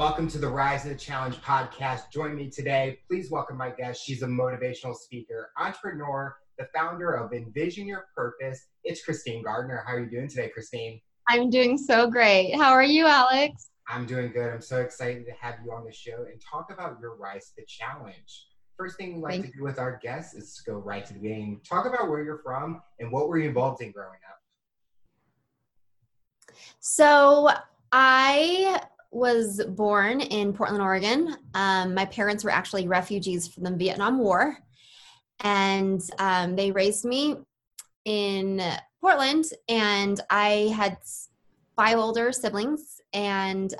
Welcome to the Rise to the Challenge podcast. Join me today. Please welcome my guest. She's a motivational speaker, entrepreneur, the founder of Envision Your Purpose. It's Christine Gardner. How are you doing today, Christine? I'm doing so great. How are you, Alex? I'm doing good. I'm so excited to have you on the show and talk about your Rise to the Challenge. First thing we like Thank to do with our guests is to go right to the beginning. Talk about where you're from and what were you involved in growing up. So I was born in Portland, Oregon. Um, my parents were actually refugees from the Vietnam War, and um, they raised me in Portland. And I had five older siblings, and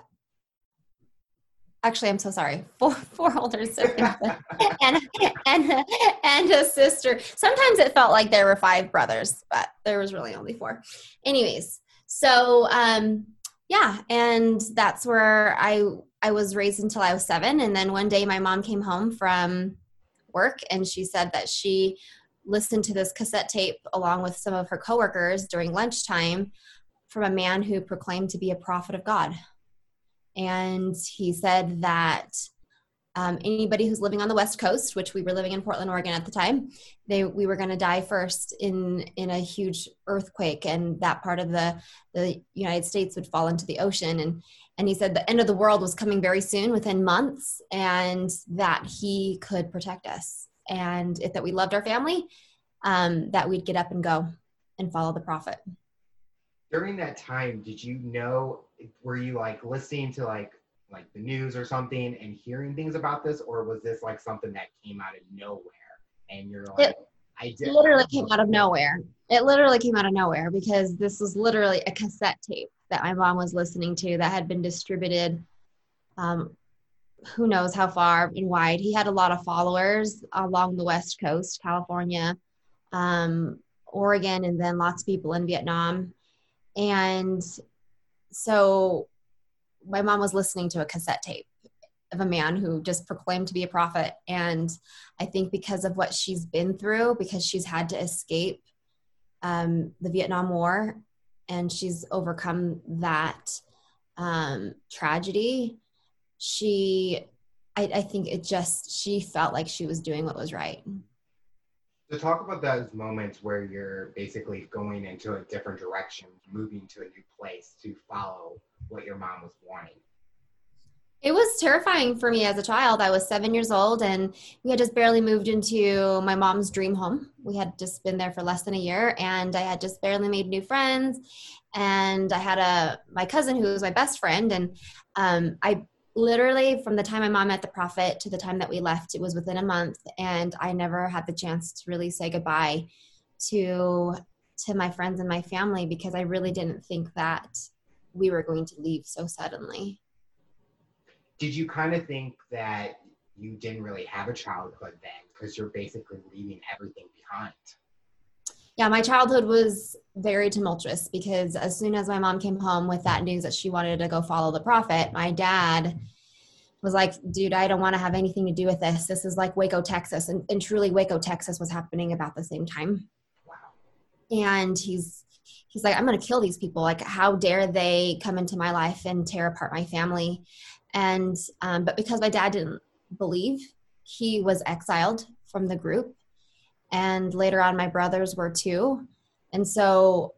actually, I'm so sorry, four four older siblings, and and and a sister. Sometimes it felt like there were five brothers, but there was really only four. Anyways, so um, yeah and that's where i i was raised until i was seven and then one day my mom came home from work and she said that she listened to this cassette tape along with some of her coworkers during lunchtime from a man who proclaimed to be a prophet of god. And he said that um, anybody who's living on the west coast which we were living in portland oregon at the time they we were going to die first in in a huge earthquake and that part of the the united states would fall into the ocean. And and he said the end of the world was coming very soon within months and that he could protect us. And if that we loved our family um, that we'd get up and go and follow the prophet. During that time did you know were you like listening to like like the news or something and hearing things about this, or was this like something that came out of nowhere and you're like, it, I did literally came out of nowhere. It literally came out of nowhere because this was literally a cassette tape that my mom was listening to that had been distributed. Um, who knows how far and wide. He had a lot of followers along the West Coast, California, um, Oregon, and then lots of people in Vietnam. And so my mom was listening to a cassette tape of a man who just proclaimed to be a prophet. And I think because of what she's been through, because she's had to escape um, the Vietnam War and she's overcome that um, tragedy, she, I, I think it just, she felt like she was doing what was right. So talk about those moments where you're basically going into a different direction, moving to a new place to follow what your mom was wanting. It was terrifying for me as a child. I was seven years old and we had just barely moved into my mom's dream home. We had just been there for less than a year and I had just barely made new friends. And I had a my cousin who was my best friend. And um, I literally from the time my mom met the prophet to the time that we left it was within a month and i never had the chance to really say goodbye to to my friends and my family because i really didn't think that we were going to leave so suddenly. Did you kind of think that you didn't really have a childhood then because you're basically leaving everything behind yeah, my childhood was very tumultuous because as soon as my mom came home with that news that she wanted to go follow the prophet, my dad was like, dude, I don't want to have anything to do with this. This is like Waco, Texas. And, and truly, Waco, Texas was happening about the same time. Wow. And he's, he's like, I'm going to kill these people. Like, how dare they come into my life and tear apart my family? And, um, but because my dad didn't believe, he was exiled from the group and later on my brothers were too. And so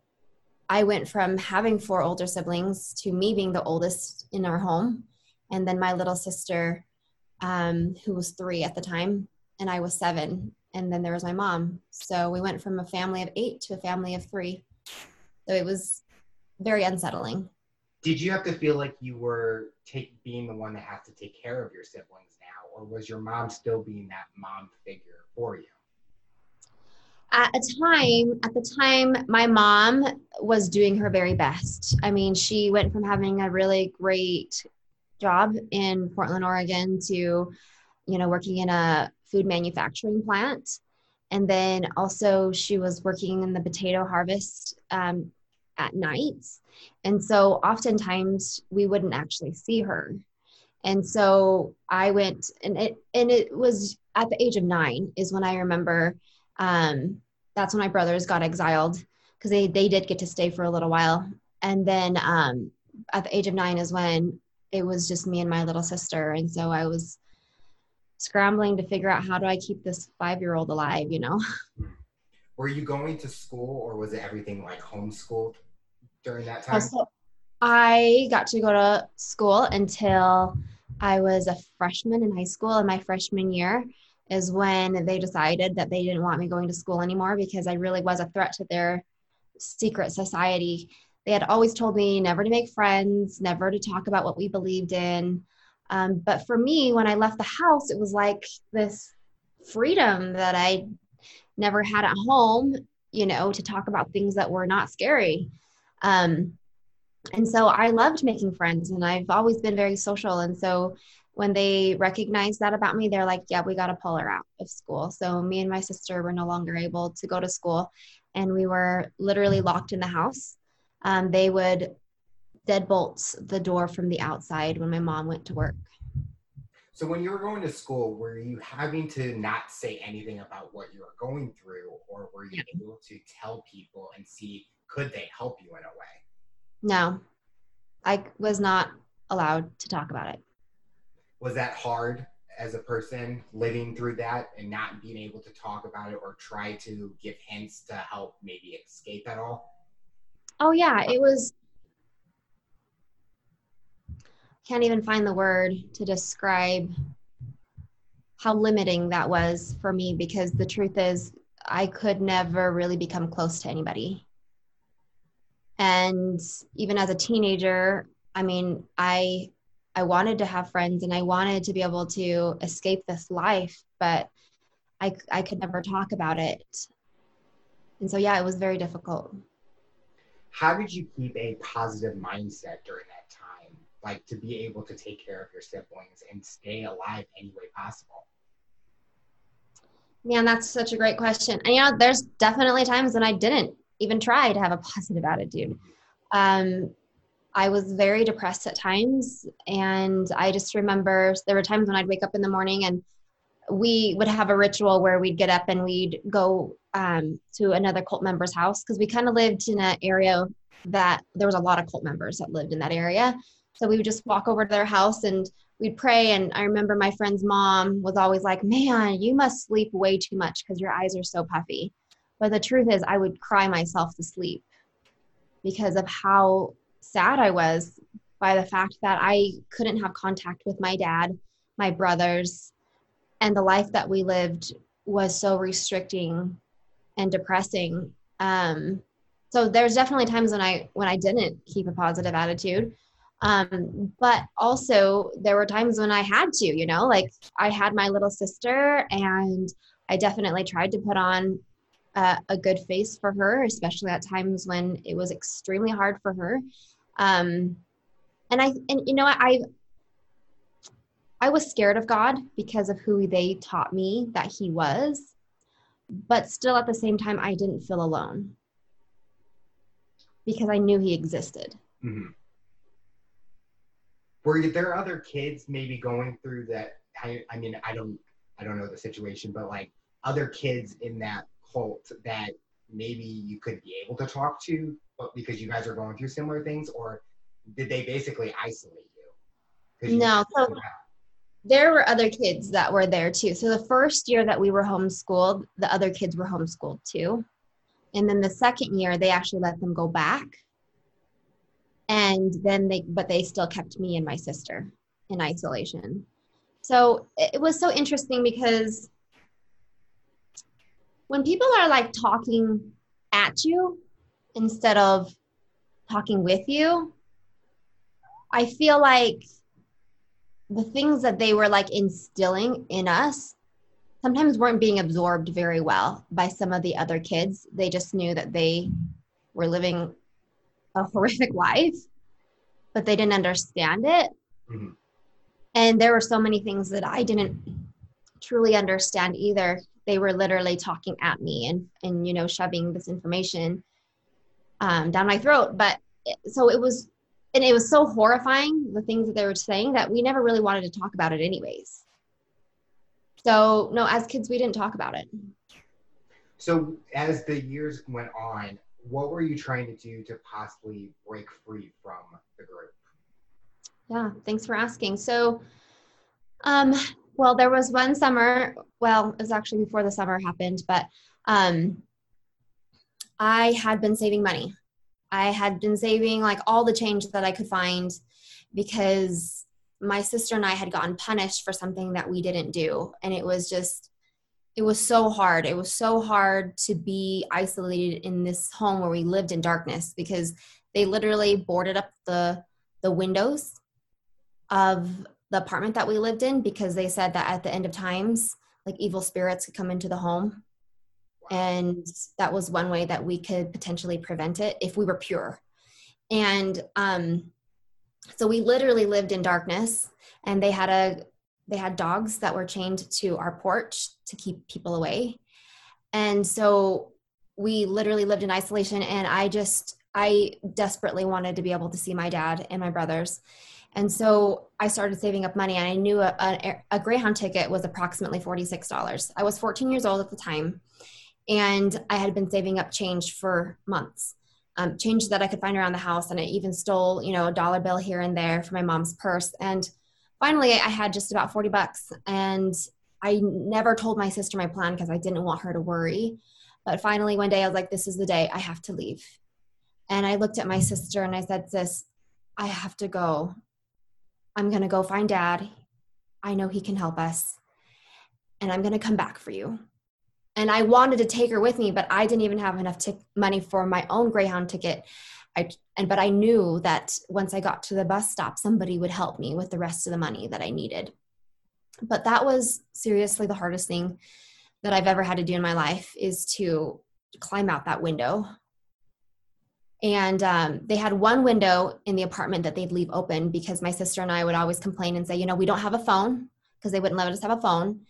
i went from having four older siblings to me being the oldest in our home and then my little sister um, who was three at the time and i was seven and then there was my mom. So we went from a family of eight to a family of three. So it was very unsettling. Did you have to feel like you were take, being the one that has to take care of your siblings now or was your mom still being that mom figure for you at a time at the time my mom was doing her very best. I mean she went from having a really great job in portland oregon to you know working in a food manufacturing plant. And then also she was working in the potato harvest um, at night. And so oftentimes we wouldn't actually see her. And so i went and it and it was at the age of nine is when i remember um, that's when my brothers got exiled because they they did get to stay for a little while, and then um, at the age of nine is when it was just me and my little sister. And so I was scrambling to figure out how do I keep this five year old alive, you know? Were you going to school or was it everything like homeschooled during that time? So I got to go to school until I was a freshman in high school. in my freshman year is when they decided that they didn't want me going to school anymore because I really was a threat to their secret society. They had always told me never to make friends, never to talk about what we believed in. Um, but for me, when I left the house, it was like this freedom that I never had at home, you know, to talk about things that were not scary. Um, and so I loved making friends and I've always been very social. And so when they recognized that about me, they're like, yeah, we got to pull her out of school. So me and my sister were no longer able to go to school and we were literally locked in the house. Um, they would deadbolts the door from the outside when my mom went to work. So when you were going to school, were you having to not say anything about what you were going through, or were you yeah. able to tell people and see could they help you in a way? No, I was not allowed to talk about it. Was that hard as a person living through that and not being able to talk about it or try to give hints to help maybe escape at all? Oh yeah, it was can't even find the word to describe how limiting that was for me because the truth is I could never really become close to anybody. And even as a teenager, I mean, I I wanted to have friends and I wanted to be able to escape this life, but I I could never talk about it. And so yeah, it was very difficult. How did you keep a positive mindset during that time? Like to be able to take care of your siblings and stay alive any way possible? Man, that's such a great question. And you know, there's definitely times when I didn't even try to have a positive attitude. Um, I was very depressed at times. And I just remember there were times when I'd wake up in the morning and we would have a ritual where we'd get up and we'd go um, to another cult member's house because we kind of lived in an area that there was a lot of cult members that lived in that area. So we would just walk over to their house and we'd pray. And I remember my friend's mom was always like, Man, you must sleep way too much because your eyes are so puffy. But the truth is, I would cry myself to sleep because of how sad I was by the fact that I couldn't have contact with my dad, my brothers, and the life that we lived was so restricting and depressing. Um, so there's definitely times when I when I didn't keep a positive attitude. Um, but also there were times when I had to, you know, like I had my little sister and I definitely tried to put on uh, a good face for her, especially at times when it was extremely hard for her. Um, and I, and you know, I, I was scared of God because of who they taught me that He was, but still at the same time, I didn't feel alone because I knew He existed. Mm-hmm. Were there other kids maybe going through that? I, I mean, I don't, I don't know the situation, but like other kids in that cult that maybe you could be able to talk to because you guys are going through similar things or did they basically isolate you, you no so there were other kids that were there too. So the first year that we were homeschooled the other kids were homeschooled too. And then the second year they actually let them go back. And then they but they still kept me and my sister in isolation. So it was so interesting because when people are like talking at you instead of talking with you, I feel like the things that they were like instilling in us sometimes weren't being absorbed very well by some of the other kids. They just knew that they were living a horrific life, but they didn't understand it. Mm-hmm. And there were so many things that I didn't truly understand either they were literally talking at me and and you know shoving this information um, down my throat. But so it was and it was so horrifying the things that they were saying that we never really wanted to talk about it anyways. So no as kids we didn't talk about it. So as the years went on what were you trying to do to possibly break free from the group? Yeah, thanks for asking. So, um, well, there was one summer, well, it was actually before the summer happened, but um, I had been saving money. I had been saving like all the change that I could find because my sister and I had gotten punished for something that we didn't do. And it was just, it was so hard. It was so hard to be isolated in this home where we lived in darkness because they literally boarded up the the windows of the apartment that we lived in because they said that at the end of times like evil spirits could come into the home and that was one way that we could potentially prevent it if we were pure. And um so we literally lived in darkness and they had a they had dogs that were chained to our porch to keep people away. And so we literally lived in isolation and i just i desperately wanted to be able to see my dad and my brothers. And so I started saving up money, and I knew a, a, a, Greyhound ticket was approximately $46. I was 14 years old at the time, and I had been saving up change for months. Um, change that I could find around the house, and I even stole, you know, a dollar bill here and there from my mom's purse. And finally, I had just about 40 bucks, and I never told my sister my plan because I didn't want her to worry. But finally, one day I was like, this is the day I have to leave. And I looked at my sister and I said, Sis, I have to go. I'm going to go find dad. I know he can help us. And I'm going to come back for you. And I wanted to take her with me, but I didn't even have enough t- money for my own Greyhound ticket. I, and but I knew that once I got to the bus stop, somebody would help me with the rest of the money that I needed. But that was seriously the hardest thing that I've ever had to do in my life is to climb out that window and um, they had one window in the apartment that they'd leave open because my sister and I would always complain and say, you know, we don't have a phone because they wouldn't let us have a phone.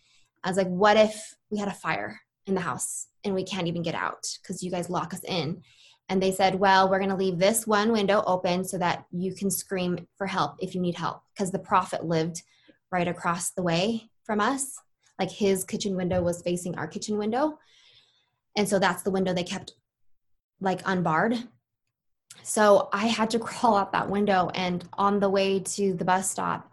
I was like, what if we had a fire in the house and we can't even get out because you guys lock us in? And they said, well, we're going to leave this one window open so that you can scream for help if you need help because the prophet lived right across the way from us. Like his kitchen window was facing our kitchen window. And so that's the window they kept like unbarred so I had to crawl out that window. And on the way to the bus stop,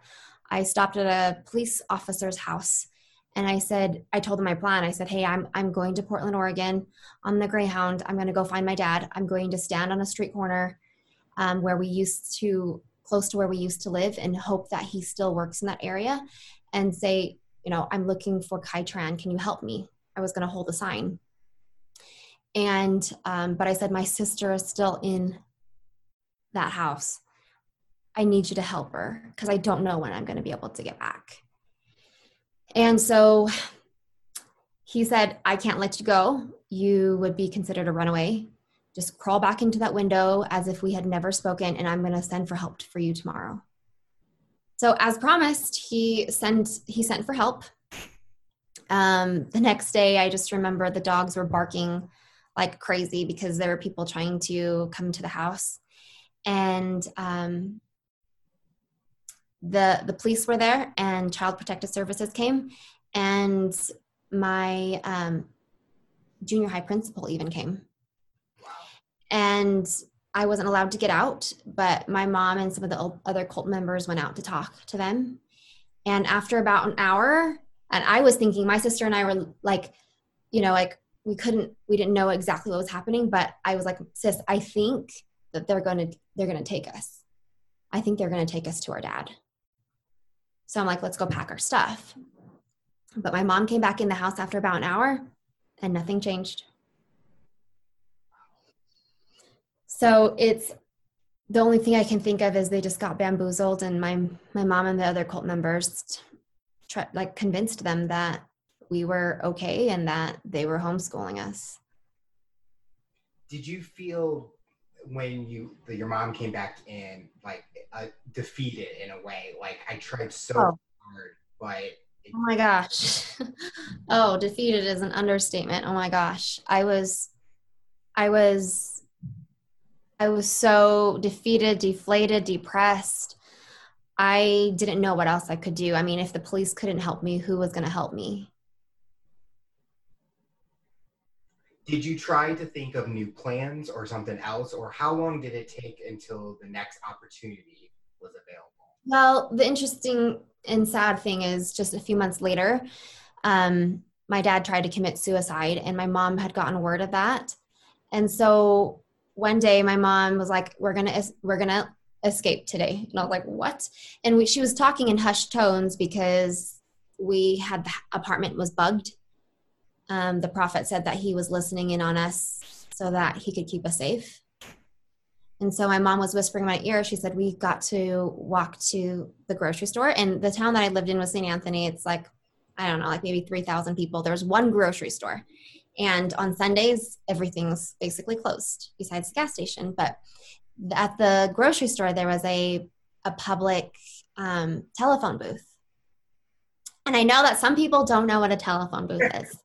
I stopped at a police officer's house and I said, I told him my plan. I said, Hey, I'm, I'm going to Portland, Oregon on the Greyhound. I'm going to go find my dad. I'm going to stand on a street corner um, where we used to, close to where we used to live, and hope that he still works in that area and say, You know, I'm looking for Kai Tran. Can you help me? I was going to hold a sign. And, um, but I said, My sister is still in that house. I need you to help her because I don't know when I'm going to be able to get back. And so he said, I can't let you go. You would be considered a runaway. Just crawl back into that window as if we had never spoken, and I'm going to send for help for you tomorrow. So, as promised, he sent he sent for help. Um, the next day, I just remember the dogs were barking like crazy because there were people trying to come to the house and um, the the police were there and child protective services came and my um, junior high principal even came. And i wasn't allowed to get out but my mom and some of the other cult members went out to talk to them. And after about an hour and i was thinking my sister and i were like you know like we couldn't we didn't know exactly what was happening but i was like sis i think that they're to they're to take us. I think they're to take us to our dad so i'm like let's go pack our stuff. But my mom came back in the house after about an hour and nothing changed. So it's the only thing i can think of is they just got bamboozled and my my mom and the other cult members like convinced them that we were okay and that they were homeschooling us. Did you feel when you the, your mom came back in like uh, defeated in a way. Like i tried so oh. hard but it, oh my gosh. Oh defeated is an understatement. Oh my gosh. I was i was i was so defeated deflated depressed. I didn't know what else i could do. I mean if the police couldn't help me who was going to help me did you try to think of new plans or something else or how long did it take until the next opportunity was available Well, the interesting and sad thing is just a few months later, um, my dad tried to commit suicide, and my mom had gotten word of that. And so one day, my mom was like, "We're gonna we're gonna escape today," and I was like, "What?" And we, she was talking in hushed tones because we had the apartment was bugged. Um, the prophet said that he was listening in on us so that he could keep us safe. And so my mom was whispering in my ear. She said, We got to walk to the grocery store. And the town that I lived in was St. Anthony. It's like, I don't know, like maybe 3,000 people. There's one grocery store. And on Sundays, everything's basically closed besides the gas station. But at the grocery store, there was a, a public um, telephone booth. And I know that some people don't know what a telephone booth is.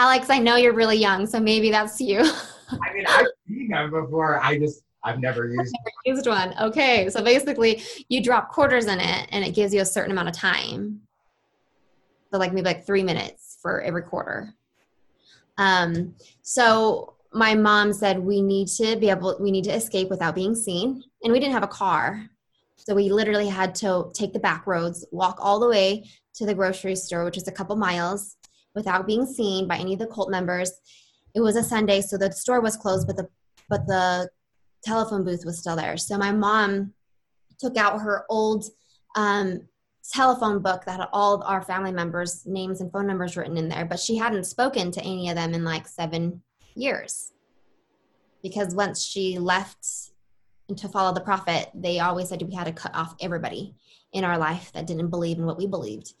Alex, I know you're really young, so maybe that's you. I mean, I've seen them before. I just I've never used never used one. Okay, so basically, you drop quarters in it, and it gives you a certain amount of time. So like maybe like three minutes for every quarter. Um, so my mom said we need to be able, we need to escape without being seen, and we didn't have a car, so we literally had to take the back roads, walk all the way to the grocery store, which is a couple miles, without being seen by any of the cult members. It was a Sunday, so the store was closed, but the but the telephone booth was still there. So my mom took out her old um, telephone book that had all our family members' names and phone numbers written in there, but she hadn't spoken to any of them in like seven years. Because once she left to follow the prophet, they always said we had to cut off everybody in our life that didn't believe in what we believed.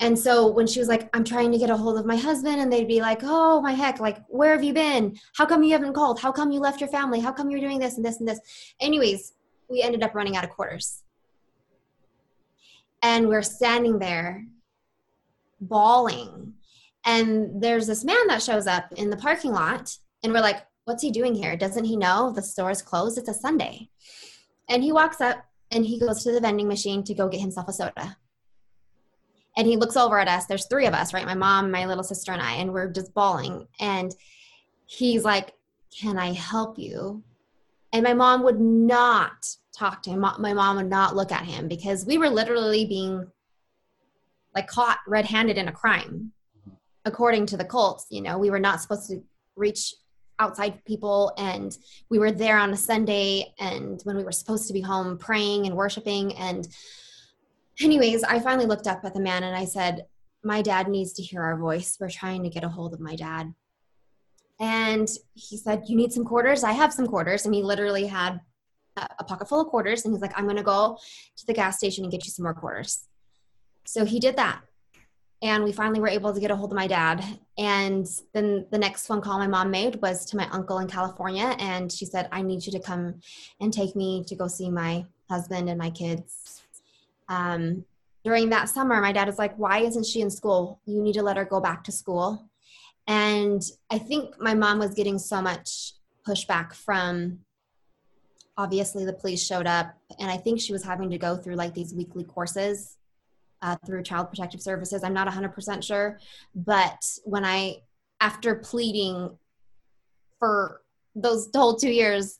And so when she was like, I'm trying to get a hold of my husband, and they'd be like, Oh my heck, like, where have you been? How come you haven't called? How come you left your family? How come you're doing this and this and this? Anyways, we ended up running out of quarters. And we're standing there bawling. And there's this man that shows up in the parking lot, and we're like, What's he doing here? Doesn't he know the store is closed? It's a Sunday. And he walks up and he goes to the vending machine to go get himself a soda and he looks over at us. There's three of us right? My mom my little sister and i and we're just bawling. And he's like can i help you? And my mom would not talk to him. My mom would not look at him because we were literally being like caught red-handed in a crime. According to the cults you know we were not supposed to reach outside people. And we were there on a sunday and when we were supposed to be home praying and worshiping and anyways, I finally looked up at the man and I said, My dad needs to hear our voice. We're trying to get a hold of my dad. And he said, You need some quarters? I have some quarters. And he literally had a pocket full of quarters. And he's like, I'm going to go to the gas station and get you some more quarters. So he did that. And we finally were able to get a hold of my dad. And then the next phone call my mom made was to my uncle in California. And she said, I need you to come and take me to go see my husband and my kids um, during that summer, my dad was like, Why isn't she in school? You need to let her go back to school. And I think my mom was getting so much pushback from obviously the police showed up, and I think she was having to go through like these weekly courses uh, through Child Protective Services. I'm not 100% sure, but when I, after pleading for those whole two years,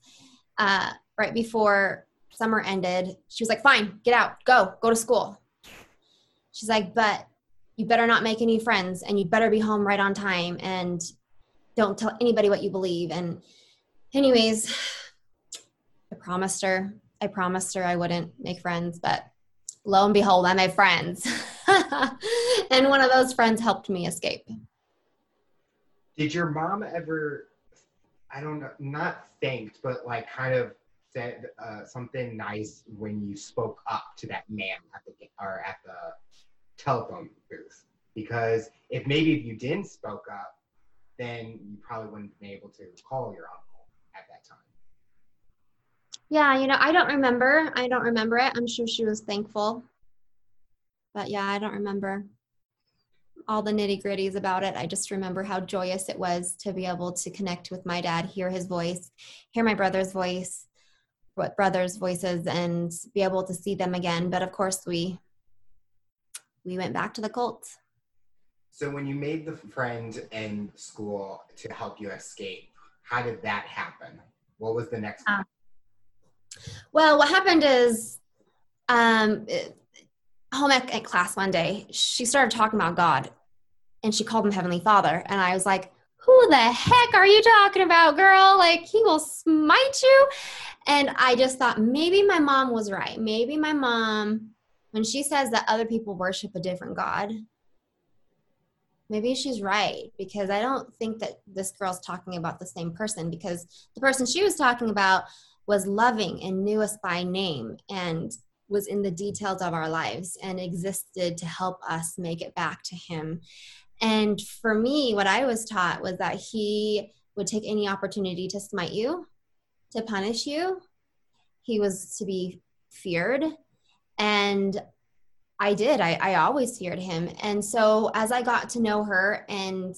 uh, right before summer ended, she was like, fine, get out, go, go to school. She's like, but you better not make any friends and you better be home right on time and don't tell anybody what you believe. And, anyways, I promised her, I promised her I wouldn't make friends, but lo and behold, I made friends. and one of those friends helped me escape. Did your mom ever, I don't know, not thanked, but like kind of said uh, something nice when you spoke up to that man at the or at the telephone booth. Because if maybe if you didn't spoke up then you probably wouldn't have been able to call your uncle at that time. Yeah you know i don't remember. I don't remember it. I'm sure she was thankful. But yeah i don't remember all the nitty gritties about it. I just remember how joyous it was to be able to connect with my dad, hear his voice, hear my brother's voice, brothers' voices and be able to see them again. But of course, we we went back to the cult. So when you made the friend in school to help you escape, how did that happen? What was the next? Um, well, what happened is um, home ec class one day, she started talking about God and she called him Heavenly Father. And I was like, who the heck are you talking about, girl? Like, he will smite you. And I just thought maybe my mom was right. Maybe my mom, when she says that other people worship a different God, maybe she's right because I don't think that this girl's talking about the same person because the person she was talking about was loving and knew us by name and was in the details of our lives and existed to help us make it back to him. And for me, what I was taught was that he would take any opportunity to smite you, to punish you. He was to be feared. And I did. I, I always feared him. And so as I got to know her and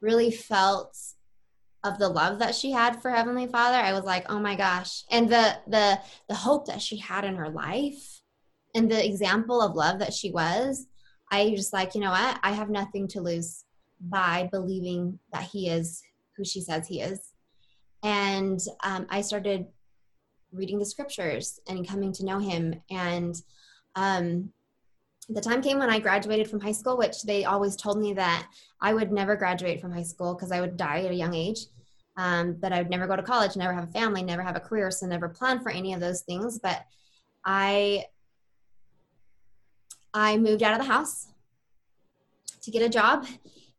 really felt of the love that she had for Heavenly Father, I was like, oh my gosh. And the the the hope that she had in her life and the example of love that she was, I just like, you know what? I have nothing to lose by believing that he is who she says he is. And um, I started reading the scriptures and coming to know him. And um, the time came when I graduated from high school, which they always told me that I would never graduate from high school because I would die at a young age. Um, that I would never go to college, never have a family, never have a career, so never plan for any of those things. But I I moved out of the house to get a job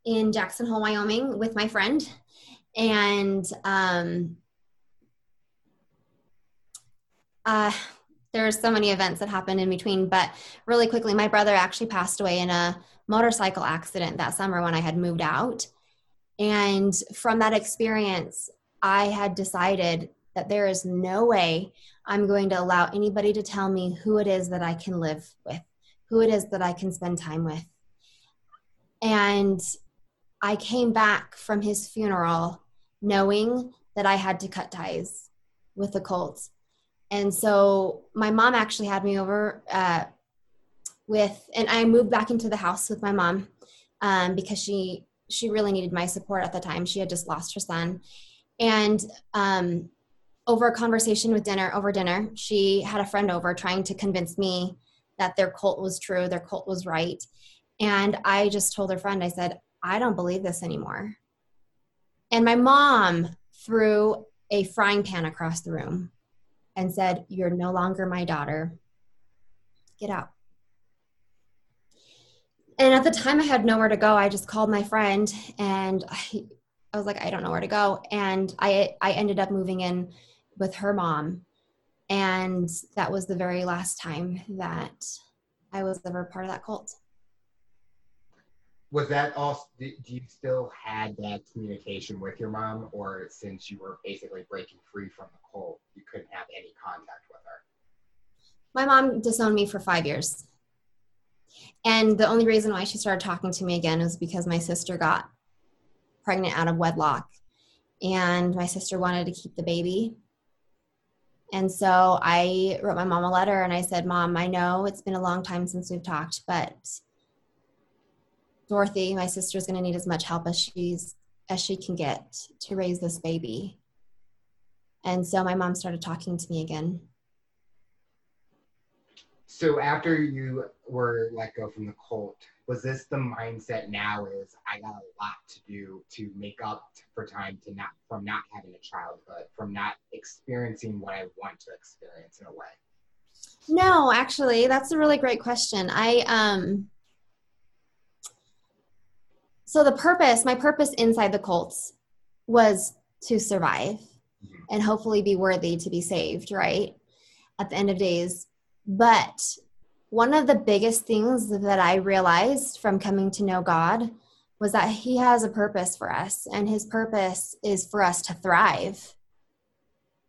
in Jackson Hole, Wyoming with my friend. And um, uh, so many events that happened in between, but really quickly, my brother actually passed away in a motorcycle accident that summer when I had moved out. And from that experience, I had decided that there is no way I'm going to allow anybody to tell me who it is that I can live with who it is that I can spend time with. And I came back from his funeral knowing that I had to cut ties with the cult. And so my mom actually had me over uh, with, and I moved back into the house with my mom um, because she she really needed my support at the time. She had just lost her son, and um, over a conversation with dinner over dinner, she had a friend over trying to convince me that their cult was true, their cult was right. And I just told her friend, I said, I don't believe this anymore. And my mom threw a frying pan across the room and said, You're no longer my daughter. Get out. And at the time, I had nowhere to go. I just called my friend and I, I was like, I don't know where to go. And I, I ended up moving in with her mom and that was the very last time that I was ever part of that cult. Was that all? Do you still had that communication with your mom, or since you were basically breaking free from the cult, you couldn't have any contact with her? My mom disowned me for five years. And the only reason why she started talking to me again was because my sister got pregnant out of wedlock. And my sister wanted to keep the baby and so I wrote my mom a letter and I said, Mom, I know it's been a long time since we've talked, but Dorothy, my sister, is going to need as much help as she's as she can get to raise this baby. And so my mom started talking to me again. So after you were let go from the cult, was this the mindset now is I got a lot to do to make up for time to not from not having a childhood, from not experiencing what I want to experience in a way? No, actually, that's a really great question. I um so the purpose, my purpose inside the cults was to survive mm-hmm. and hopefully be worthy to be saved, right? At the end of days. But one of the biggest things that I realized from coming to know God was that He has a purpose for us, and His purpose is for us to thrive.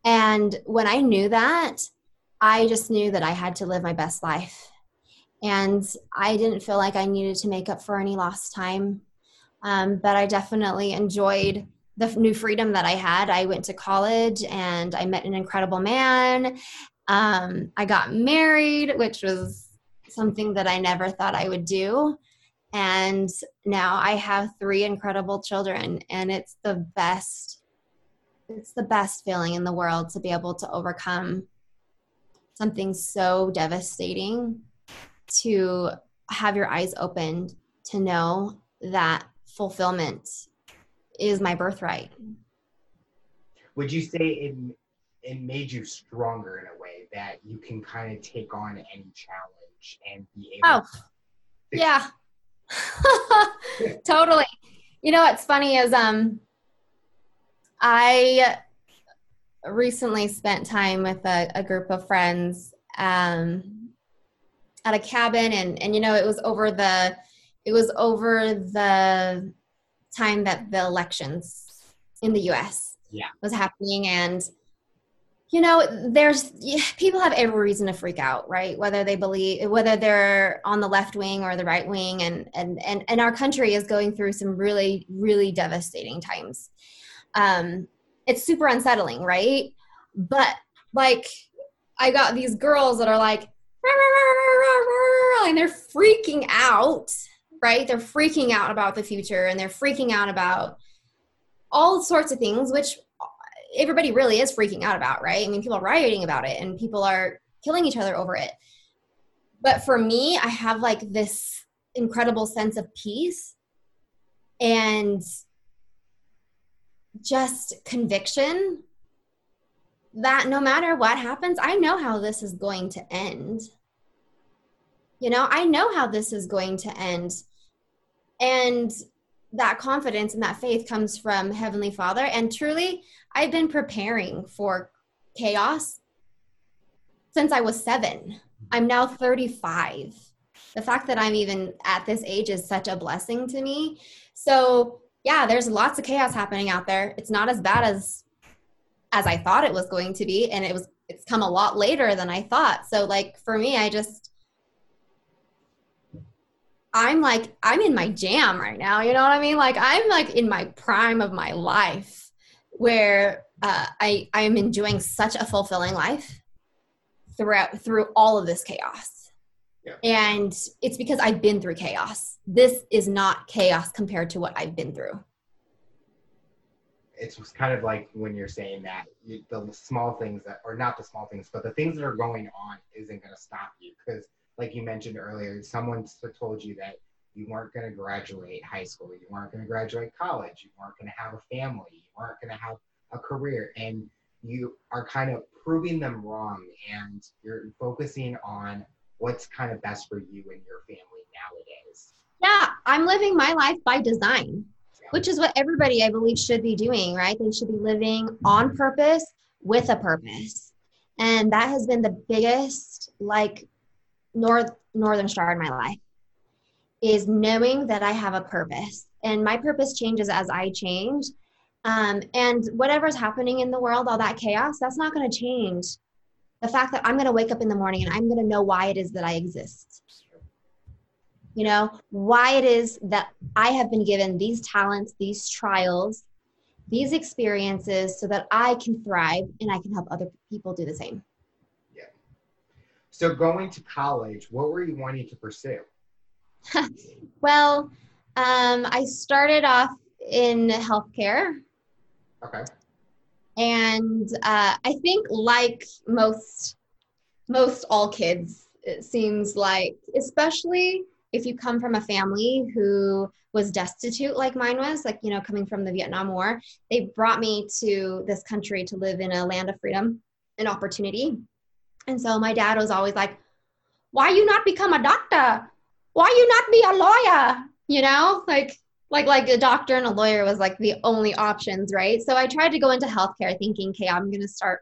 And when I knew that, I just knew that I had to live my best life. And I didn't feel like I needed to make up for any lost time. Um, but I definitely enjoyed the new freedom that I had. I went to college and I met an incredible man. Um, I got married, which was something that I never thought I would do. And now I have three incredible children, and it's the best. It's the best feeling in the world to be able to overcome something so devastating to have your eyes opened to know that fulfillment is my birthright. Would you say it it made you stronger in a way that you can kind of take on any challenge and be able? Oh, yeah, totally. You know what's funny is um, I recently spent time with a, a group of friends um, at a cabin, and and you know it was over the it was over the time that the elections in the U.S. Yeah. was happening, and you know there's people have every reason to freak out right? Whether they believe whether they're on the left wing or the right wing. And and and, and our country is going through some really really devastating times. Um it's super unsettling right? But like i got these girls that are like and they're freaking out right they're freaking out about the future and they're freaking out about all sorts of things which everybody really is freaking out about, right? I mean, people are rioting about it and people are killing each other over it. But for me, I have like this incredible sense of peace and just conviction that no matter what happens, I know how this is going to end. You know, I know how this is going to end. And that confidence and that faith comes from Heavenly Father. And truly, I've been preparing for chaos since I was seven. I'm now 35. The fact that I'm even at this age is such a blessing to me. So, yeah, there's lots of chaos happening out there. It's not as bad as as I thought it was going to be and it was it's come a lot later than I thought. So like for me, I just I'm like, I'm in my jam right now. You know what I mean? Like, I'm like in my prime of my life where uh, I, I'm enjoying such a fulfilling life throughout, through all of this chaos. Yeah. And it's because I've been through chaos. This is not chaos compared to what I've been through. It's kind of like when you're saying that you, the small things that, or not the small things, but the things that are going on isn't going to stop you because like you mentioned earlier, someone told you that you weren't going to graduate high school, you weren't going to graduate college, you weren't going to have a family, you weren't going to have a career, and you are kind of proving them wrong and you're focusing on what's kind of best for you and your family nowadays. Yeah, I'm living my life by design, which is what everybody I believe should be doing, right? They should be living on purpose with a purpose. And that has been the biggest like north northern star in my life is knowing that I have a purpose and my purpose changes as I change. Um, and whatever's happening in the world, all that chaos, that's not going to change the fact that I'm going to wake up in the morning and I'm going to know why it is that I exist. You know, why it is that I have been given these talents, these trials, these experiences so that I can thrive and I can help other people do the same. So going to college, what were you wanting to pursue? well, um, I started off in healthcare. Okay. And uh, I think, like most most all kids, it seems like, especially if you come from a family who was destitute like mine was, like you know, coming from the Vietnam War, they brought me to this country to live in a land of freedom and opportunity. And so my dad was always like, why you not become a doctor? Why you not be a lawyer? You know, like like like a doctor and a lawyer was like the only options, right? So I tried to go into healthcare thinking, okay, I'm gonna start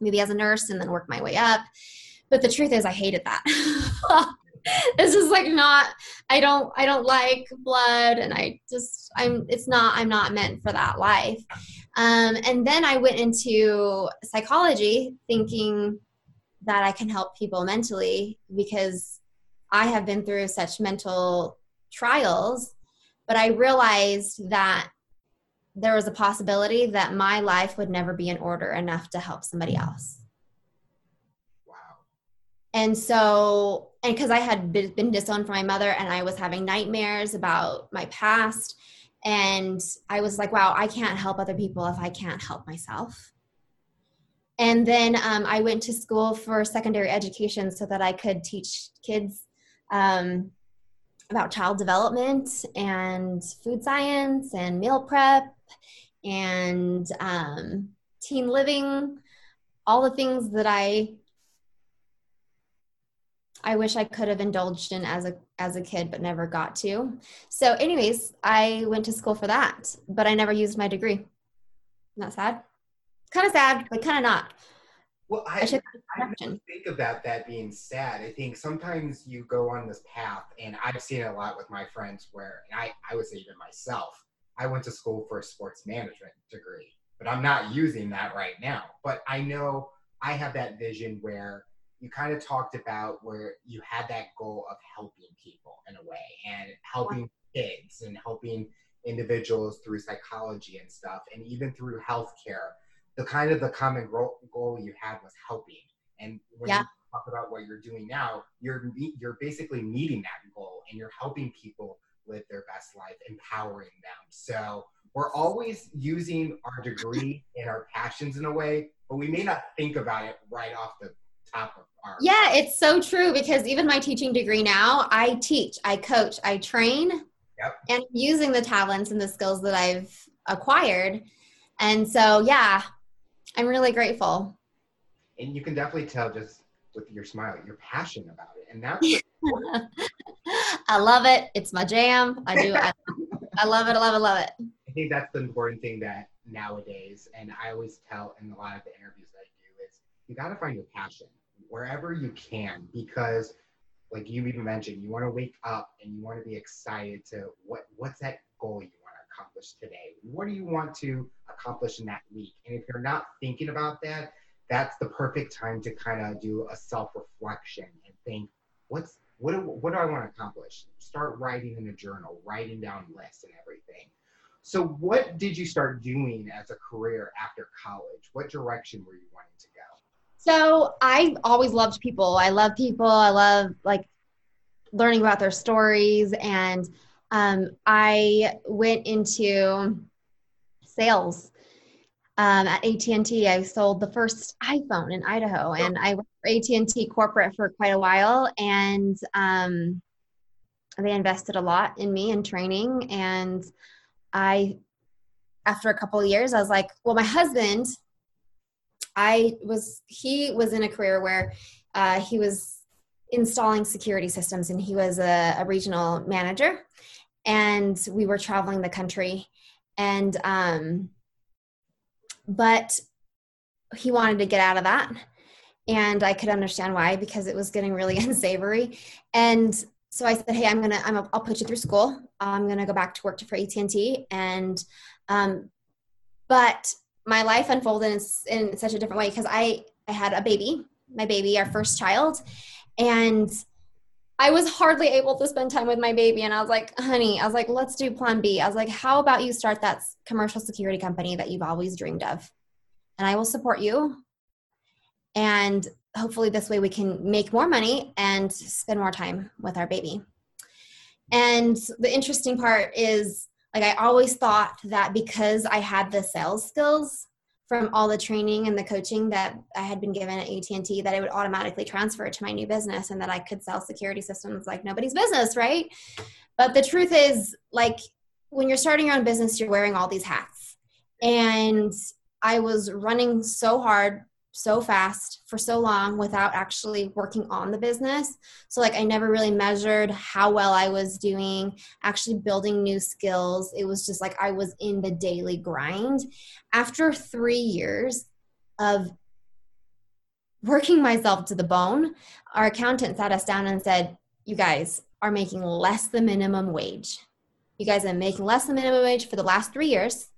maybe as a nurse and then work my way up. But the truth is I hated that. this is like not I don't I don't like blood and I just I'm it's not I'm not meant for that life. Um, and then I went into psychology thinking that I can help people mentally because I have been through such mental trials. But I realized that there was a possibility that my life would never be in order enough to help somebody else. Wow. And so, and because I had been disowned from my mother and I was having nightmares about my past, and I was like, wow, I can't help other people if I can't help myself. And then um, I went to school for secondary education so that I could teach kids um, about child development and food science and meal prep and um, teen living, all the things that I I wish I could have indulged in as a as a kid but never got to. So anyways, I went to school for that, but I never used my degree. Not sad? Kind of sad, but kind of not. Well, I, I, I think about that being sad. I think sometimes you go on this path, and I've seen it a lot with my friends where, and I, I would say even myself, I went to school for a sports management degree, but I'm not using that right now. But I know I have that vision where you kind of talked about where you had that goal of helping people in a way and helping kids and helping individuals through psychology and stuff and even through healthcare the kind of the common goal you had was helping and when yeah. you talk about what you're doing now you're you're basically meeting that goal and you're helping people live their best life empowering them so we're always using our degree and our passions in a way but we may not think about it right off the top of our yeah it's so true because even my teaching degree now i teach i coach i train yep. and using the talents and the skills that i've acquired and so yeah i'm really grateful. And you can definitely tell just with your smile you're passionate about it. And that's i love it. It's my jam. I do. I, I love it. I love it. Love it. I think that's the important thing that nowadays and i always tell in a lot of the interviews that i do is you got to find your passion wherever you can because like you even mentioned you want to wake up and you want to be excited to what what's that goal you accomplish today what do you want to accomplish in that week and if you're not thinking about that that's the perfect time to kind of do a self-reflection and think what's what do, what do i want to accomplish start writing in a journal writing down lists and everything so what did you start doing as a career after college what direction were you wanting to go so I always loved people. I love people. I love like learning about their stories. And um, I went into sales um, at AT&T. I sold the first iPhone in Idaho, and I worked for AT&T corporate for quite a while. And um, they invested a lot in me and training. And I, after a couple of years, I was like, well, my husband I was, he was in a career where uh, he was installing security systems and he was a, a, regional manager and we were traveling the country. And um, but he wanted to get out of that. And i could understand why because it was getting really unsavory. And so i said hey i'm gonna I'm a, i'll put you through school. I'm gonna go back to work for at&t and um, but my life unfolded in, in such a different way because I, I had a baby, my baby, our first child, and I was hardly able to spend time with my baby. And I was like, honey, I was like, let's do plan B. I was like, how about you start that commercial security company that you've always dreamed of? And I will support you. And hopefully, this way we can make more money and spend more time with our baby. And the interesting part is like I always thought that because I had the sales skills from all the training and the coaching that I had been given at AT&T that I would automatically transfer to my new business and that I could sell security systems like nobody's business, right? But the truth is like when you're starting your own business, you're wearing all these hats. And I was running so hard so fast for so long without actually working on the business. So, like, I never really measured how well I was doing, actually building new skills. It was just like I was in the daily grind. After three years of working myself to the bone, our accountant sat us down and said, You guys are making less than minimum wage. You guys are making less than minimum wage for the last three years.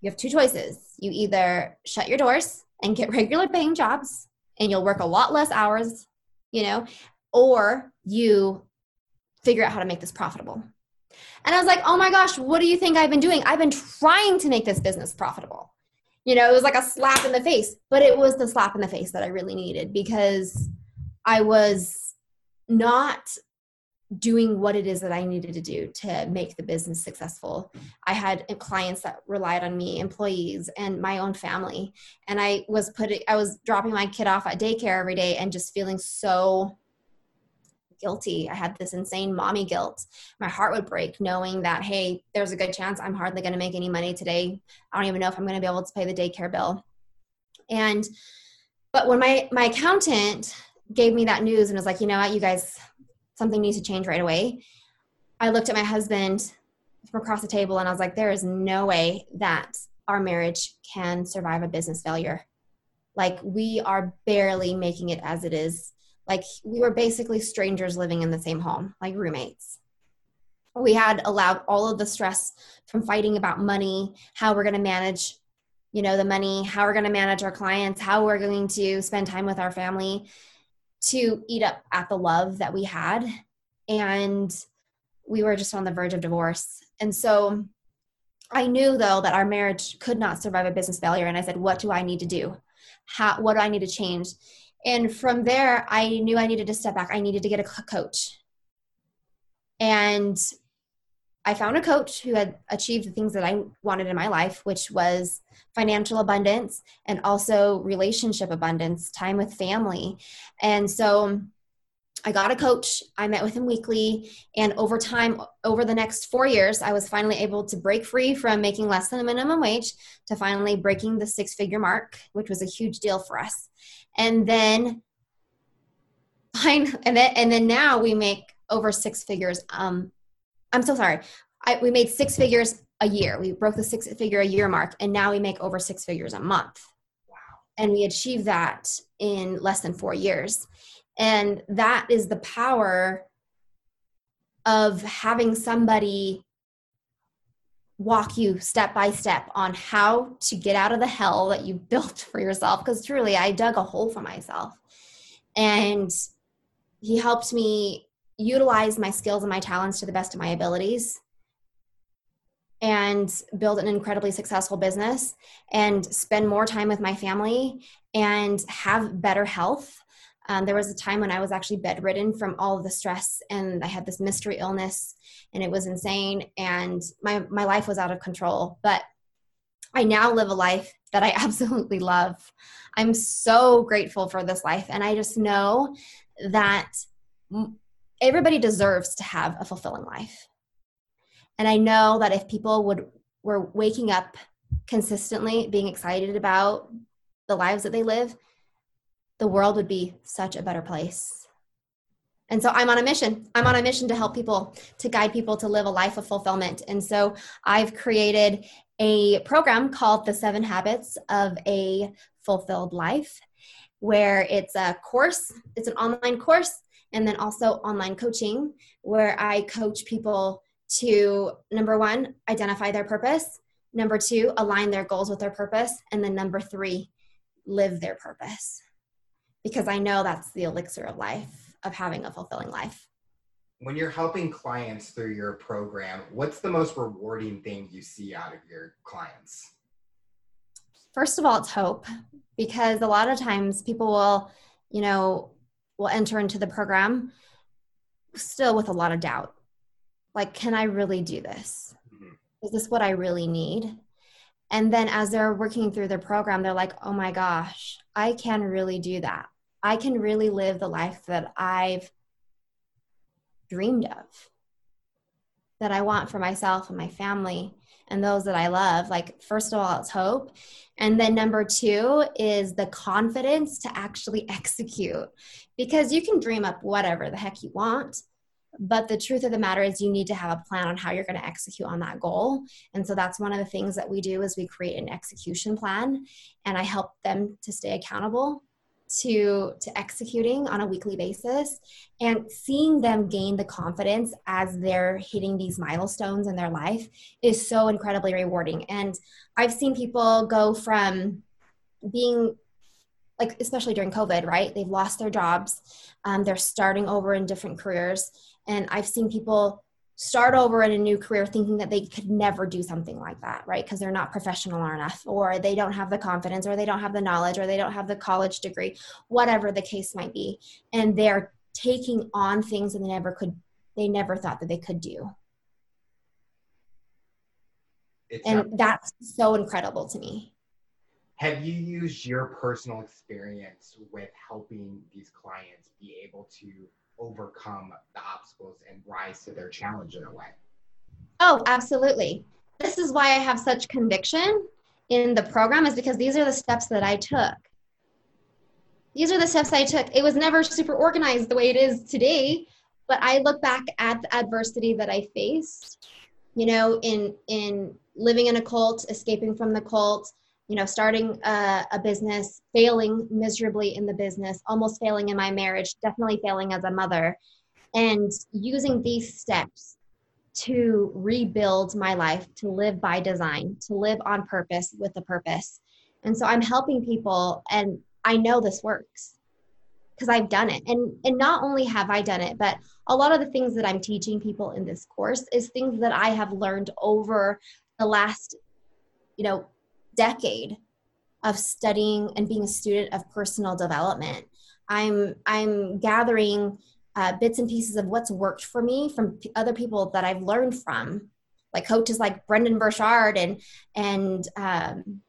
You have two choices. You either shut your doors and get regular paying jobs and you'll work a lot less hours, you know, or you figure out how to make this profitable. And I was like, oh my gosh, what do you think I've been doing? I've been trying to make this business profitable. You know, it was like a slap in the face, but it was the slap in the face that I really needed because I was not doing what it is that I needed to do to make the business successful. I had clients that relied on me, employees, and my own family. And I was putting, I was dropping my kid off at daycare every day and just feeling so guilty. I had this insane mommy guilt. My heart would break knowing that, hey, there's a good chance I'm hardly going to make any money today. I don't even know if I'm going to be able to pay the daycare bill. And, but when my, my accountant gave me that news and was like, you know what, you guys, something needs to change right away. I looked at my husband from across the table and I was like, there is no way that our marriage can survive a business failure. Like, we are barely making it as it is. Like, we were basically strangers living in the same home, like roommates. We had allowed all of the stress from fighting about money, how we're going to manage you know the money how we're going to manage our clients how we're going to spend time with our family to eat up at the love that we had. And we were just on the verge of divorce. And so i knew though that our marriage could not survive a business failure. And i said what do i need to do? How what do i need to change? And from there i knew i needed to step back. I needed to get a coach and I found a coach who had achieved the things that I wanted in my life, which was financial abundance and also relationship abundance, time with family. And so I got a coach. I met with him weekly. And over time, over the next four years, I was finally able to break free from making less than a minimum wage to finally breaking the six figure mark, which was a huge deal for us. And then, and then, and then now we make over six figures um, I'm so sorry. I, we made six figures a year. We broke the six figure a year mark, and now we make over six figures a month. Wow. And we achieved that in less than four years. And that is the power of having somebody walk you step by step on how to get out of the hell that you built for yourself. Because truly, I dug a hole for myself. And he helped me utilize my skills and my talents to the best of my abilities and build an incredibly successful business and spend more time with my family and have better health. Um, there was a time when I was actually bedridden from all of the stress and I had this mystery illness and it was insane and my, my life was out of control. But I now live a life that I absolutely love. I'm so grateful for this life. And I just know that everybody deserves to have a fulfilling life. And I know that if people would were waking up consistently, being excited about the lives that they live, the world would be such a better place. And so I'm on a mission. I'm on a mission to help people, to guide people to live a life of fulfillment. And so I've created a program called The Seven Habits of a Fulfilled Life, where it's a course, it's an online course and then also online coaching where I coach people to number one, identify their purpose, number two, align their goals with their purpose, and then number three, live their purpose. Because I know that's the elixir of life, of having a fulfilling life. When you're helping clients through your program, what's the most rewarding thing you see out of your clients? First of all, it's hope because a lot of times people will, you know, will enter into the program still with a lot of doubt. Like, can I really do this? Mm-hmm. Is this what I really need? And then as they're working through their program, they're like, oh my gosh, I can really do that. I can really live the life that I've dreamed of, that I want for myself and my family and those that I love. Like, first of all, it's hope. And then number two is the confidence to actually execute because you can dream up whatever the heck you want. But the truth of the matter is you need to have a plan on how you're going to execute on that goal. And so that's one of the things that we do is we create an execution plan and I help them to stay accountable to to executing on a weekly basis and seeing them gain the confidence as they're hitting these milestones in their life is so incredibly rewarding. And i've seen people go from being like especially during covid right? They've lost their jobs um, they're starting over in different careers. And i've seen people start over in a new career thinking that they could never do something like that, right? Because they're not professional enough, or they don't have the confidence, or they don't have the knowledge, or they don't have the college degree, whatever the case might be. And they're taking on things that they never could they never thought that they could do. It's And that's so incredible to me. have you used your personal experience with helping these clients be able to overcome the obstacles and rise to their challenge in a way? Oh, absolutely. This is why I have such conviction in the program is because these are the steps that I took. These are the steps I took. It was never super organized the way it is today, but I look back at the adversity that I faced, you know, in in living in a cult, escaping from the cult, you know, starting a, a business, failing miserably in the business, almost failing in my marriage, definitely failing as a mother, and using these steps to rebuild my life, to live by design, to live on purpose with a purpose. And so I'm helping people and I know this works because I've done it. And and not only have I done it, but a lot of the things that I'm teaching people in this course is things that I have learned over the last you know decade of studying and being a student of personal development. I'm I'm gathering uh, bits and pieces of what's worked for me from p- other people that I've learned from, like coaches like Brendon Burchard and and um,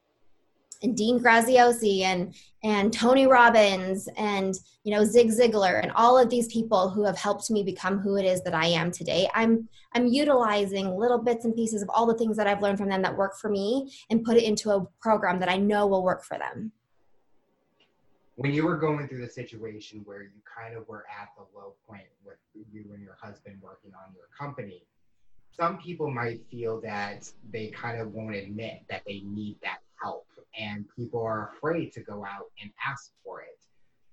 and Dean Graziosi and and Tony Robbins and you know Zig Ziglar and all of these people who have helped me become who it is that I am today. I'm I'm utilizing little bits and pieces of all the things that I've learned from them that work for me and put it into a program that I know will work for them. when you were going through the situation where you kind of were at the low point with you and your husband working on your company, some people might feel that they kind of won't admit that they need that help and people are afraid to go out and ask for it.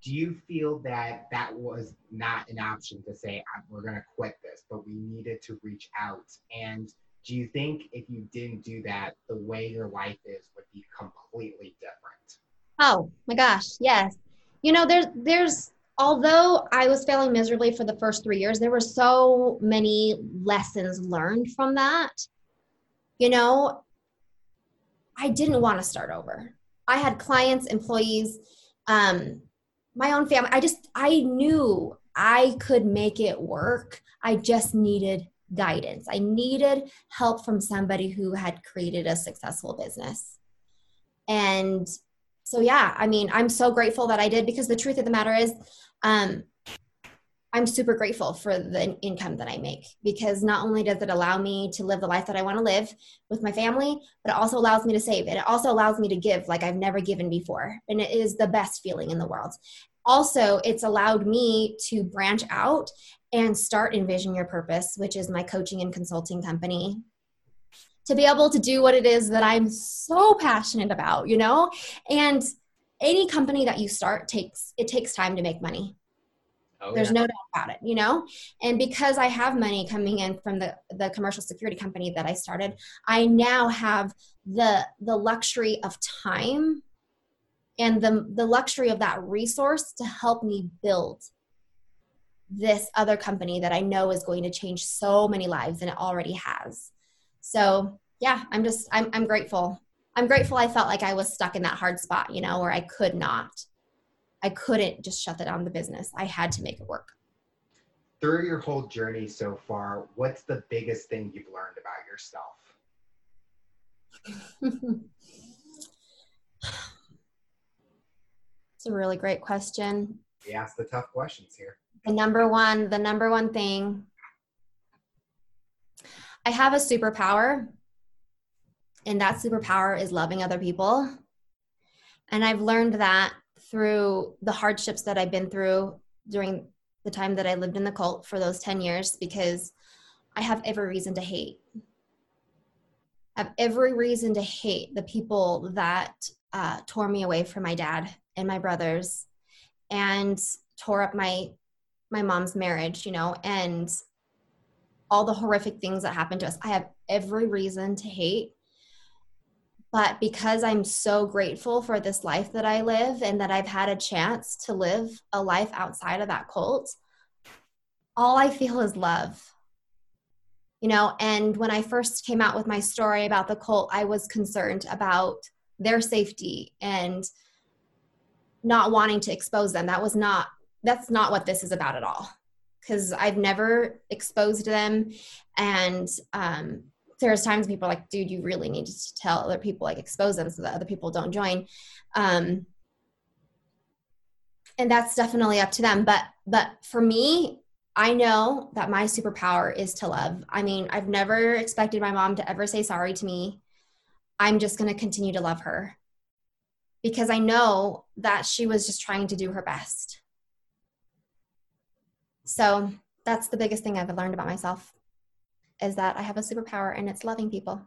Do you feel that that was not an option to say, we're going to quit this, but we needed to reach out? And do you think if you didn't do that, the way your life is would be completely different? Oh my gosh, yes. You know, there's there's although I was failing miserably for the first three years, there were so many lessons learned from that. You know, I didn't want to start over. I had clients, employees, um, my own family. I just I knew I could make it work. I just needed guidance. I needed help from somebody who had created a successful business. And so yeah i mean i'm so grateful that i did because the truth of the matter is um, i'm super grateful for the income that i make because not only does it allow me to live the life that i want to live with my family but it also allows me to save and it also allows me to give like i've never given before and it is the best feeling in the world also it's allowed me to branch out and start envision your purpose which is my coaching and consulting company to be able to do what it is that I'm so passionate about, you know? And any company that you start takes it takes time to make money. Oh, There's yeah. no doubt about it, you know? And because I have money coming in from the the commercial security company that I started, I now have the the luxury of time and the the luxury of that resource to help me build this other company that I know is going to change so many lives and it already has. So yeah, I'm just I'm I'm grateful. I'm grateful I felt like I was stuck in that hard spot, you know, where I could not. I couldn't just shut down the business. I had to make it work. through your whole journey so far, what's the biggest thing you've learned about yourself? it's a really great question. We ask the tough questions here. The number one, the number one thing I have a superpower, and that superpower is loving other people. And I've learned that through the hardships that I've been through during the time that I lived in the cult for those 10 years because I have every reason to hate. I have every reason to hate the people that uh, tore me away from my dad and my brothers and tore up my my mom's marriage, you know, and all the horrific things that happened to us. I have every reason to hate. But because I'm so grateful for this life that I live and that I've had a chance to live a life outside of that cult, all I feel is love. You know, and when I first came out with my story about the cult, I was concerned about their safety and not wanting to expose them. That was not that's not what this is about at all because I've never exposed them. And um, there's times people are like, dude, you really need to tell other people, like expose them so that other people don't join. Um, and that's definitely up to them. But but for me, I know that my superpower is to love. I mean, I've never expected my mom to ever say sorry to me. I'm just to continue to love her because I know that she was just trying to do her best. So that's the biggest thing I've learned about myself is that I have a superpower and it's loving people.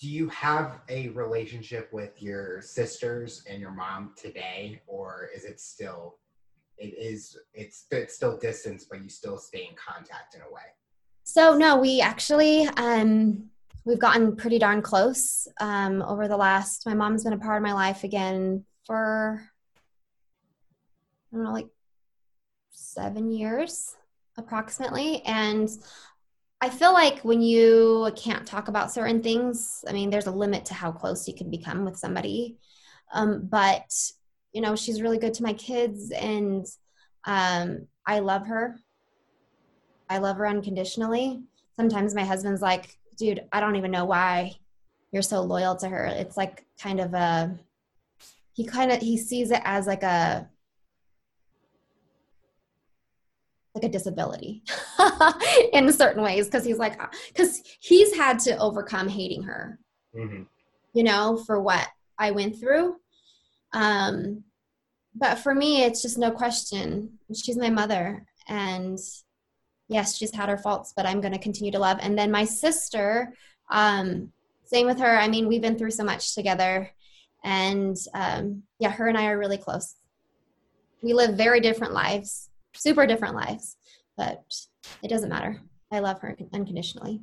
Do you have a relationship with your sisters and your mom today, or is it still it is it's it's still distance, but you still stay in contact in a way? So no, we actually um we've gotten pretty darn close um over the last my mom's been a part of my life again for I don't know, like seven years approximately. And I feel like when you can't talk about certain things, I mean, there's a limit to how close you can become with somebody. Um, but, you know, she's really good to my kids and um, I love her. I love her unconditionally. Sometimes my husband's like, dude, I don't even know why you're so loyal to her. It's like kind of a, he kind of, he sees it as like a, like a disability in certain ways because he's like because he's had to overcome hating her. Mm-hmm. you know for what i went through. Um but for me it's just no question. She's my mother and yes she's had her faults but i'm going to continue to love. And then my sister um same with her. I mean we've been through so much together and um yeah her and i are really close. We live very different lives super different lives, but it doesn't matter. I love her unconditionally.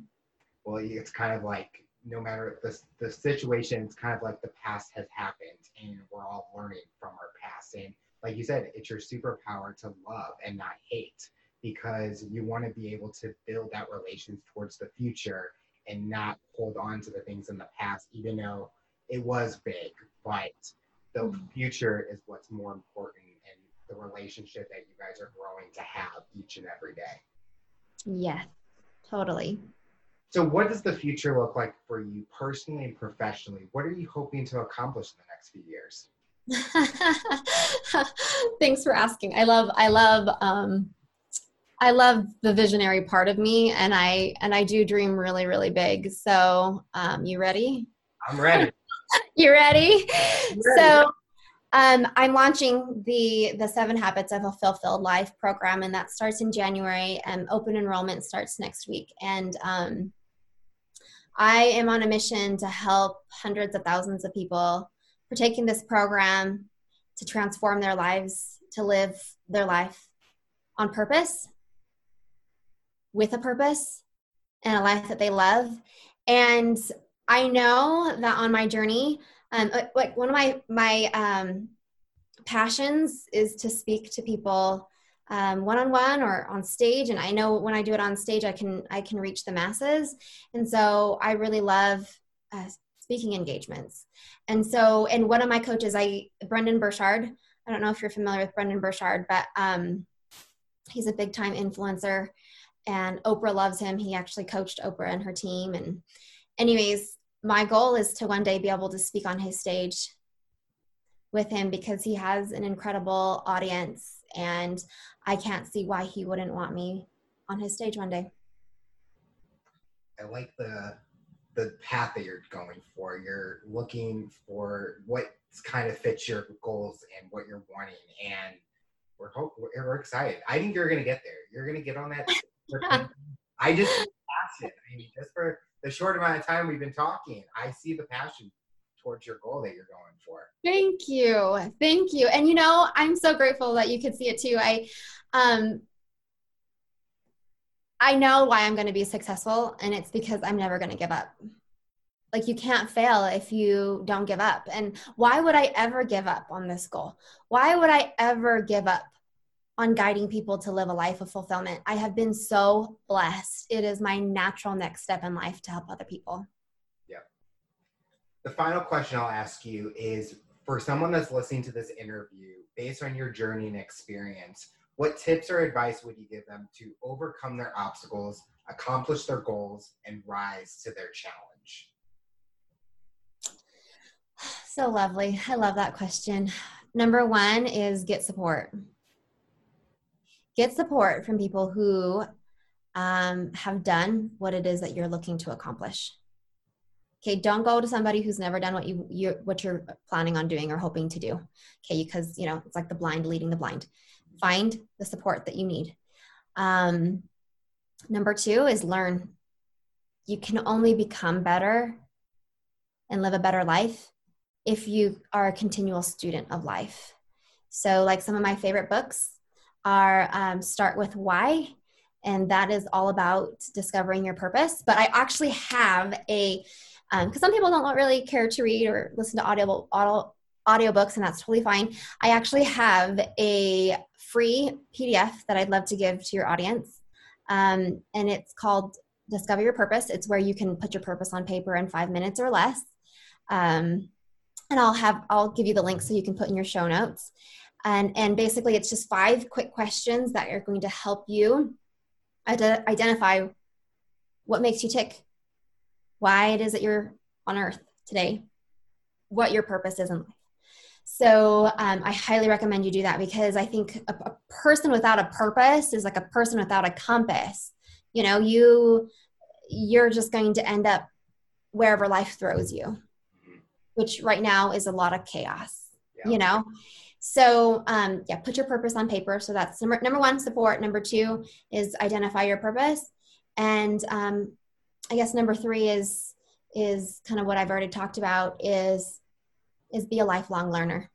Well, it's kind of like no matter the, the situation, it's kind of like the past has happened and we're all learning from our past. And like you said, it's your superpower to love and not hate because you want to be able to build that relation towards the future and not hold on to the things in the past, even though it was big. But the mm-hmm. future is what's more important the relationship that you guys are growing to have each and every day. Yes, totally. So, what does the future look like for you personally and professionally? What are you hoping to accomplish in the next few years? Thanks for asking. I love, I love, um, I love the visionary part of me, and I and I do dream really, really big. So, um, you ready? I'm ready. you ready? ready? So, um, I'm launching the the Seven Habits of a Fulfilled Life program, and that starts in January. And open enrollment starts next week. And um, I am on a mission to help hundreds of thousands of people for taking this program to transform their lives, to live their life on purpose, with a purpose, and a life that they love. And I know that on my journey, um, uh, like one of my my um, passions is to speak to people one on one or on stage, and I know when I do it on stage, I can I can reach the masses, and so I really love uh, speaking engagements. And so, and one of my coaches, I Brendon Burchard. I don't know if you're familiar with Brendon Burchard, but um, he's a big time influencer, and Oprah loves him. He actually coached Oprah and her team, and anyways my goal is to one day be able to speak on his stage with him because he has an incredible audience and I can't see why he wouldn't want me on his stage one day. I like the the path that you're going for. You're looking for what kind of fits your goals and what you're wanting and we're hope we're excited. I think you're gonna get there. You're gonna get on that. I just passion. I mean, just for the short amount of time we've been talking, I see the passion towards your goal that you're going for. Thank you. Thank you. And you know, I'm so grateful that you could see it too. I um I know why I'm going to be successful and it's because I'm never going to give up. Like you can't fail if you don't give up. And why would I ever give up on this goal? Why would I ever give up on guiding people to live a life of fulfillment. I have been so blessed. It is my natural next step in life to help other people. Yeah. The final question I'll ask you is for someone that's listening to this interview, based on your journey and experience, what tips or advice would you give them to overcome their obstacles, accomplish their goals, and rise to their challenge? So lovely. I love that question. Number one is get support. Get support from people who um, have done what it is that you're looking to accomplish. Okay, don't go to somebody who's never done what you you what you're planning on doing or hoping to do. Okay, because you know it's like the blind leading the blind. Find the support that you need. Um, number two is learn. You can only become better and live a better life if you are a continual student of life. So, like some of my favorite books are um, Start with Why, and that is all about discovering your purpose. But I actually have a, because um, some people don't really care to read or listen to audio, audio audiobooks, and that's totally fine. I actually have a free PDF that I'd love to give to your audience, um, and it's called Discover Your Purpose. It's where you can put your purpose on paper in five minutes or less. Um, and I'll have I'll give you the link so you can put in your show notes. And and basically, it's just five quick questions that are going to help you ide- identify what makes you tick, why it is that you're on Earth today, what your purpose is in life. So um, I highly recommend you do that because I think a, a person without a purpose is like a person without a compass. You know, you you're just going to end up wherever life throws you which right now is a lot of chaos, yeah. you know? So, um, yeah, put your purpose on paper. So that's number, number one, support. Number two is identify your purpose. And um, I guess number three is, is kind of what I've already talked about is, is be a lifelong learner.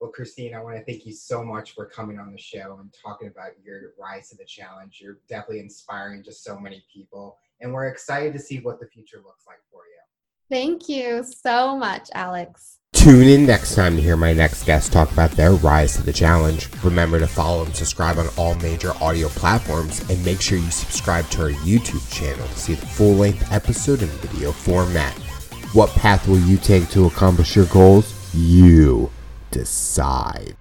Well, Christine, I want to thank you so much for coming on the show and talking about your rise to the challenge. You're definitely inspiring to so many people, and we're excited to see what the future looks like for you. Thank you so much, Alex. Tune in next time to hear my next guest talk about their rise to the challenge. Remember to follow and subscribe on all major audio platforms and make sure you subscribe to our YouTube channel to see the full length episode in video format. What path will you take to accomplish your goals? You decide.